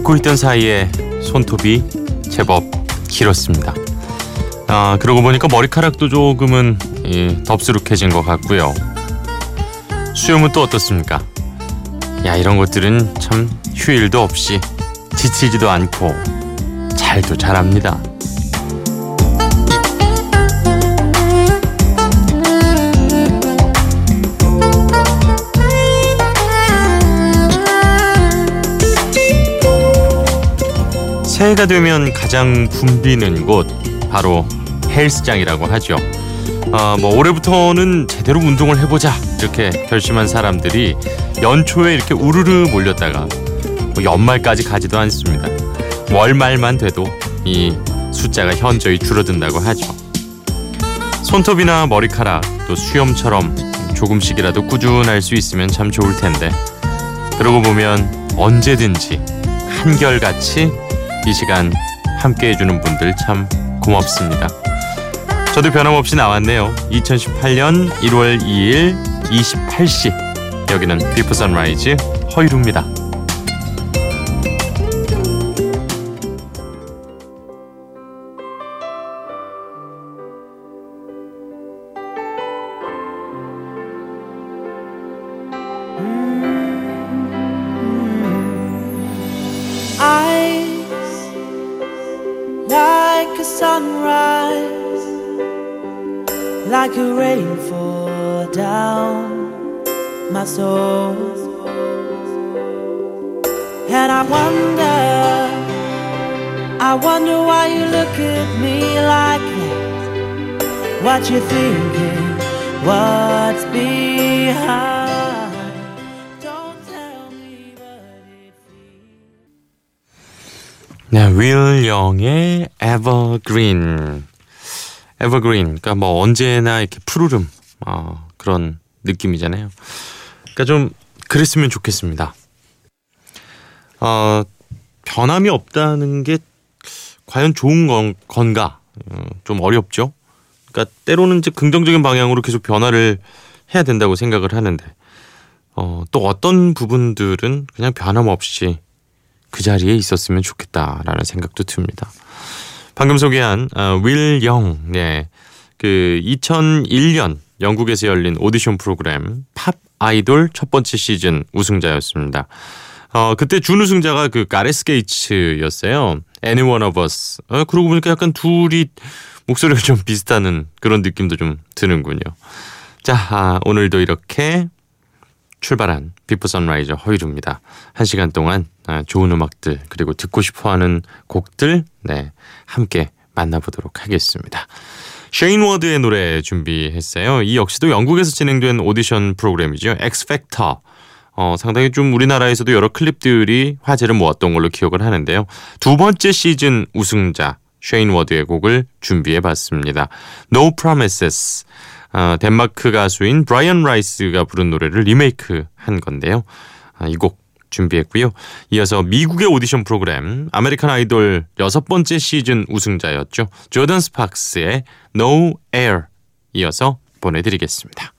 잊고 있던 사이에 손톱이 제법 길었습니다. 아, 그러고 보니까 머리카락도 조금은 예, 덥수룩해진 것 같고요. 수염은 또 어떻습니까? 야, 이런 것들은 참 휴일도 없이 지치지도 않고 잘도 잘합니다. 새해가 되면 가장 붐비는 곳 바로 헬스장이라고 하죠. 아, 뭐 올해부터는 제대로 운동을 해보자 이렇게 결심한 사람들이 연초에 이렇게 우르르 몰렸다가 뭐 연말까지 가지도 않습니다. 월말만 돼도 이 숫자가 현저히 줄어든다고 하죠. 손톱이나 머리카락 또 수염처럼 조금씩이라도 꾸준할 수 있으면 참 좋을 텐데 그러고 보면 언제든지 한결같이 이 시간 함께 해주는 분들 참 고맙습니다. 저도 변함없이 나왔네요. 2018년 1월 2일 28시 여기는 Before Sunrise 허일후입니다. like a rainfall down my soul. And I wonder, I wonder why you look at me like that. What you thinking? What's behind? Don't tell me, but it feels. 네, 윌 영의 Evergreen. Evergreen. 그러니까 뭐 언제나 이렇게 푸르름 어, 그런 느낌이잖아요. 그러니까 좀 그랬으면 좋겠습니다. 어, 변함이 없다는 게 과연 좋은 건, 건가? 어, 좀 어렵죠. 그러니까 때로는 이제 긍정적인 방향으로 계속 변화를 해야 된다고 생각을 하는데 어, 또 어떤 부분들은 그냥 변함없이 그 자리에 있었으면 좋겠다라는 생각도 듭니다. 방금 소개한 어, 윌 영, 네, 그 2001년 영국에서 열린 오디션 프로그램 Pop Idol 첫 번째 시즌 우승자였습니다. 어, 그때 준우승자가 그 가레스 게이츠였어요. Anyone of Us. 어, 그러고 보니까 약간 둘이 목소리가 좀 비슷하는 그런 느낌도 좀 드는군요. 자, 아, 오늘도 이렇게 출발한 Before Sunrise 허일후입니다. 한 시간 동안 아, 좋은 음악들 그리고 듣고 싶어하는 곡들 네 함께 만나보도록 하겠습니다. 쉐인 워드의 노래 준비했어요. 이 역시도 영국에서 진행된 오디션 프로그램이죠. X Factor. 어, 상당히 좀 우리나라에서도 여러 클립들이 화제를 모았던 걸로 기억을 하는데요. 두 번째 시즌 우승자 쉐인 워드의 곡을 준비해 봤습니다. No Promises. 어, 덴마크 가수인 브라이언 라이스가 부른 노래를 리메이크 한 건데요. 아, 이곡 준비했고요. 이어서 미국의 오디션 프로그램 American Idol 여섯 번째 시즌 우승자였죠. 조던 스팍스의 No Air 이어서 보내드리겠습니다.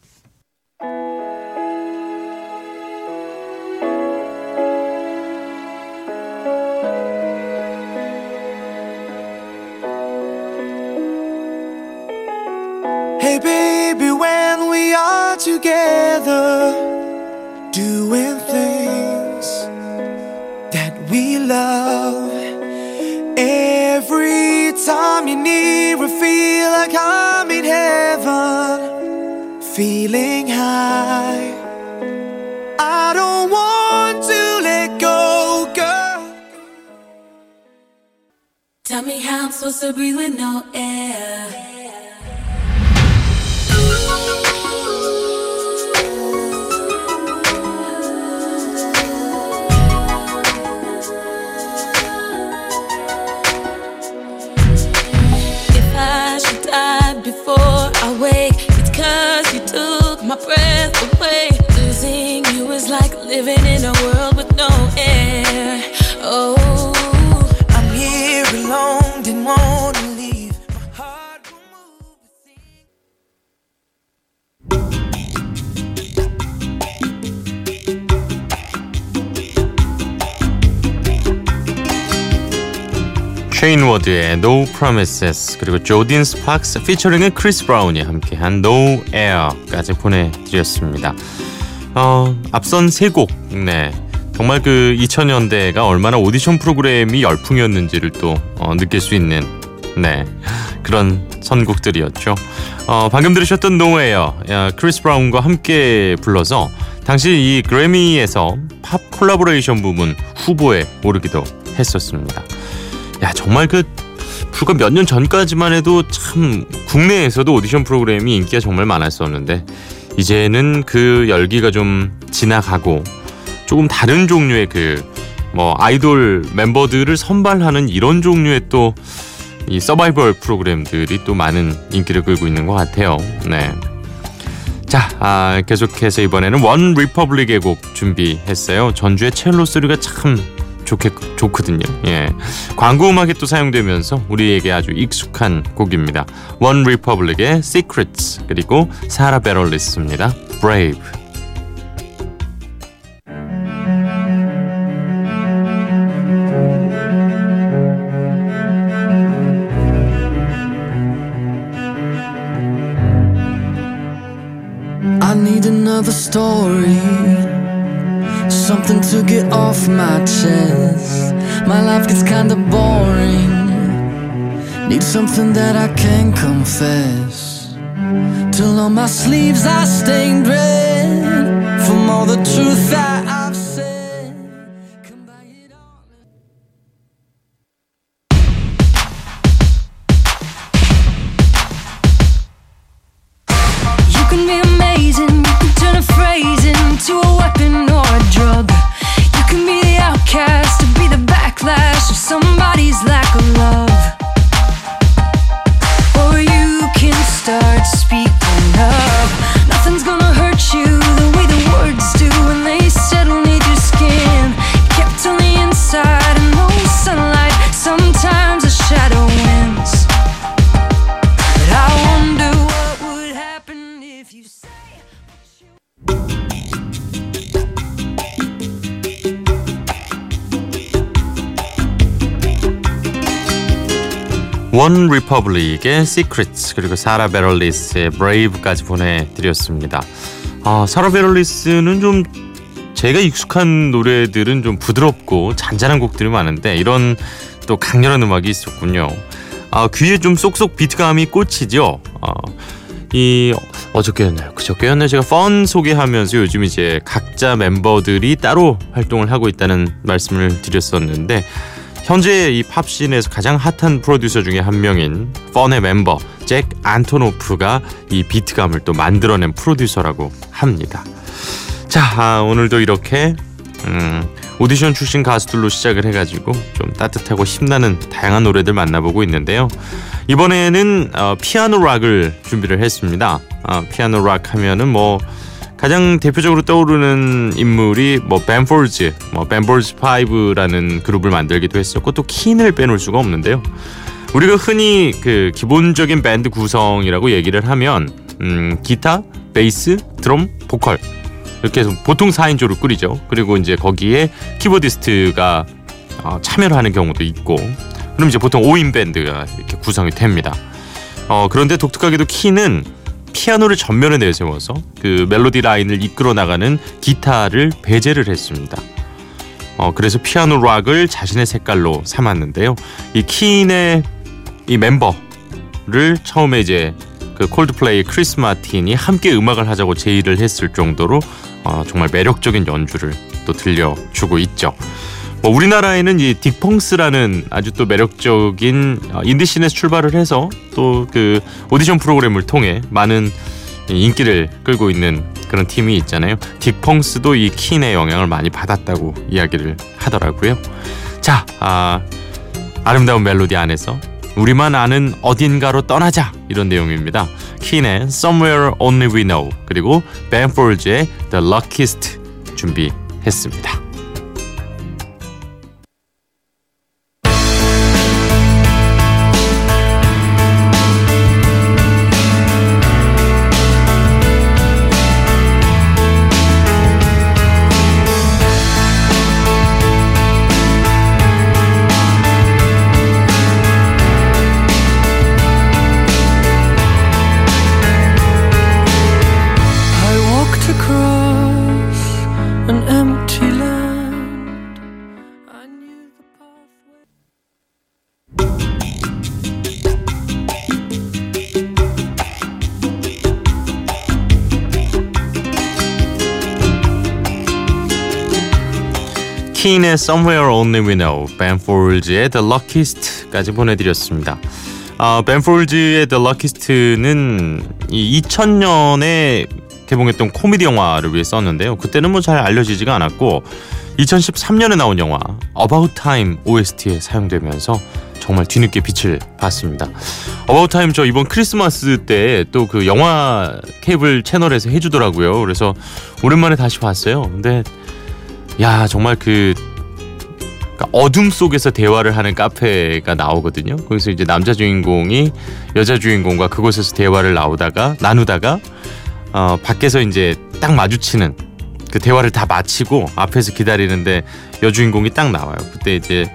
Hey baby, when we are together, doing things that we love. Every time you're near, I feel like I'm in heaven, feeling high. I don't want to let go, girl. Tell me how I'm supposed to breathe with no air. 쉐인 워드의 No Promises 그리고 조던 스팍스 피처링의 크리스 브라운이 함께한 No Air까지 보내드렸습니다. 어, 앞선 세 곡, 네. 정말 그 2000년대가 얼마나 오디션 프로그램이 열풍이었는지를 또 어, 느낄 수 있는 네 그런 선곡들이었죠. 어, 방금 들으셨던 No Air 크리스 브라운과 함께 불러서 당시 이 그래미에서 팝 콜라보레이션 부문 후보에 오르기도 했었습니다. 야 정말 그 불과 몇 년 전까지만 해도 참 국내에서도 오디션 프로그램이 인기가 정말 많았었는데 이제는 그 열기가 좀 지나가고 조금 다른 종류의 그 뭐 아이돌 멤버들을 선발하는 이런 종류의 또 이 서바이벌 프로그램들이 또 많은 인기를 끌고 있는 것 같아요. 네. 자, 아, 계속해서 이번에는 원 리퍼블릭의 곡 준비했어요. 전주의 첼로 소리가 참 좋게 좋거든요. 예. 광고 음악에 또 사용되면서 우리에게 아주 익숙한 곡입니다. 원 리퍼블릭의 Secrets 그리고 사라 베럴리스입니다. Brave. I need another story. To get off my chest. My life gets kinda boring. Need something that I can confess. Till on my sleeves I stained red 원 리퍼블릭의 Secrets 그리고 사라 베럴리스의 Brave까지 보내드렸습니다. 아, 사라 베럴리스는 좀 제가 익숙한 노래들은 좀 부드럽고 잔잔한 곡들이 많은데 이런 또 강렬한 음악이 있었군요. 아, 귀에 좀 쏙쏙 비트감이 꽂히죠. 아, 이 어저께였나요? 그저께였나요? 제가 펀 소개하면서 요즘 이제 각자 멤버들이 따로 활동을 하고 있다는 말씀을 드렸었는데 현재 이 팝씬에서 가장 핫한 프로듀서 중에 한 명인 펀의 멤버 잭 안토노프가 이 비트감을 또 만들어낸 프로듀서라고 합니다. 자 아, 오늘도 이렇게 음, 오디션 출신 가수들로 시작을 해가지고 좀 따뜻하고 힘나는 다양한 노래들 만나보고 있는데요. 이번에는 어, 피아노 락을 준비를 했습니다. 어, 피아노 락 하면은 뭐 가장 대표적으로 떠오르는 인물이 뭐 벤 폴즈, 뭐 벤 폴즈 5라는 그룹을 만들기도 했었고 또 킨을 빼놓을 수가 없는데요. 우리가 흔히 그 기본적인 밴드 구성이라고 얘기를 하면 음, 기타, 베이스, 드럼, 보컬 이렇게 해서 보통 4인조로 꾸리죠. 그리고 이제 거기에 키보디스트가 어, 참여를 하는 경우도 있고 그럼 이제 보통 5인 밴드가 이렇게 구성이 됩니다. 어, 그런데 독특하게도 킨은 피아노를 전면에 내세워서 그 멜로디 라인을 이끌어 나가는 기타를 배제를 했습니다. 어, 그래서 피아노 락을 자신의 색깔로 삼았는데요. 이 킨의 이 멤버를 처음에 이제 그 콜드플레이 크리스 마틴이 함께 음악을 하자고 제의를 했을 정도로 어, 정말 매력적인 연주를 또 들려주고 있죠. 뭐 우리나라에는 이 딕펑스라는 아주 또 매력적인 어, 인디씬에서 출발을 해서 또 그 오디션 프로그램을 통해 많은 인기를 끌고 있는 그런 팀이 있잖아요. 딕펑스도 이 킨의 영향을 많이 받았다고 이야기를 하더라고요. 자, 아, 아름다운 멜로디 안에서 우리만 아는 어딘가로 떠나자 이런 내용입니다. 킨의 Somewhere Only We Know 그리고 벤폴즈의 The Luckiest 준비했습니다. 킨의 Somewhere Only We Know, 벤 폴즈의 The Luckiest까지 보내드렸습니다. 어, 벤 폴즈의 The Luckiest는 이 2000년에 개봉했던 코미디 영화를 위해 썼는데요. 그때는 뭐 잘 알려지지가 않았고 2013년에 나온 영화 About Time OST에 사용되면서 정말 뒤늦게 빛을 봤습니다. About Time 저 이번 크리스마스 때 또 그 영화 케이블 채널에서 해주더라고요. 그래서 오랜만에 다시 봤어요. 근데 야 정말 그 그러니까 어둠 속에서 대화를 하는 카페가 나오거든요. 거기서 이제 남자 주인공이 여자 주인공과 그곳에서 대화를 나오다가 나누다가 어, 밖에서 이제 딱 마주치는 그 대화를 다 마치고 앞에서 기다리는데 여주인공이 딱 나와요. 그때 이제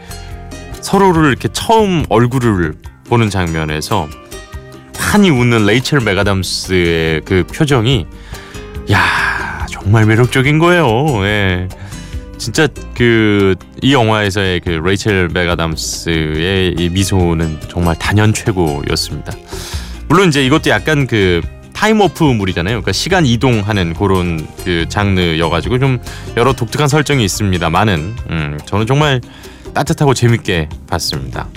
서로를 이렇게 처음 얼굴을 보는 장면에서 환히 웃는 레이첼 맥아담스의 그 표정이 야 정말 매력적인 거예요. 예. 진짜 그 이 영화에서의 그 레이첼 맥아담스의 이 미소는 정말 단연 최고였습니다. 물론 이제 이것도 약간 그 타임루프물이잖아요. 그러니까 시간 이동하는 그런 그 장르여가지고 좀 여러 독특한 설정이 있습니다만은 음, 저는 정말 따뜻하고 재밌게 봤습니다.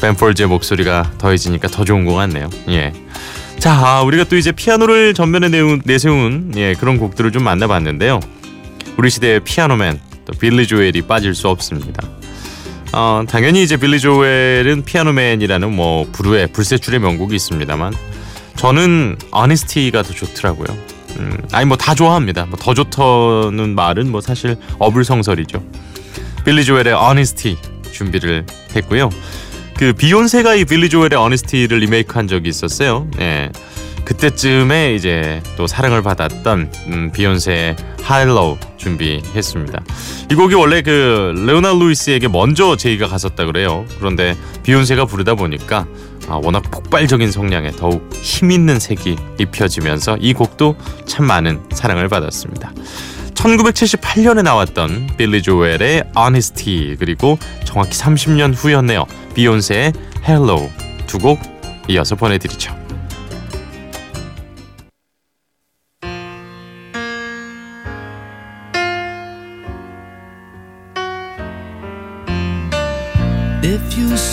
벤폴즈의 목소리가 더해지니까 더 좋은 것 같네요. 예. 자, 아, 우리가 또 이제 피아노를 전면에 내세운 예, 그런 곡들을 좀 만나봤는데요. 우리 시대의 피아노맨 또 빌리 조엘이 빠질 수 없습니다. 어, 당연히 이제 빌리 조엘은 피아노맨이라는 뭐 불후의 불세출의 명곡이 있습니다만 저는 어니스티가 더 좋더라고요. 음, 아니 뭐 다 좋아합니다. 뭐 더 좋다는 말은 뭐 사실 어불성설이죠. 빌리 조엘의 Honesty 준비를 했고요. 그 비욘세가 이 빌리 조엘의 Honesty를 리메이크한 적이 있었어요. 예. 그때쯤에 이제 또 사랑을 받았던 음, 비욘세의 Halo 준비했습니다. 이 곡이 원래 그 레오나 루이스에게 먼저 제의가 갔었다 그래요. 그런데 비욘세가 부르다 보니까 아, 워낙 폭발적인 성량에 더욱 힘 있는 색이 입혀지면서 이 곡도 참 많은 사랑을 받았습니다. 1978년에 나왔던 빌리 조엘의 Honesty 그리고 정확히 30년 후였네요. 비욘세의 Hello 두 곡 이어서 보내드리죠.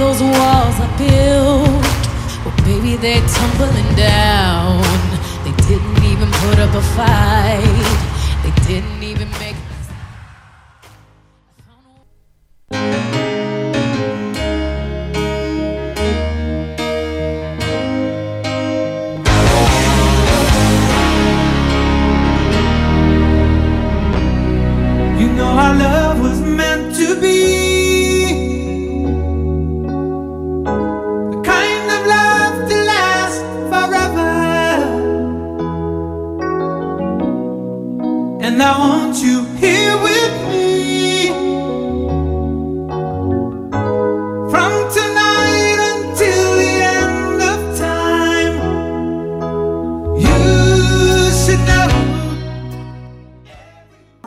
Those walls I built? Well, baby, they're tumbling down. They didn't even put up a fight. They didn't even make.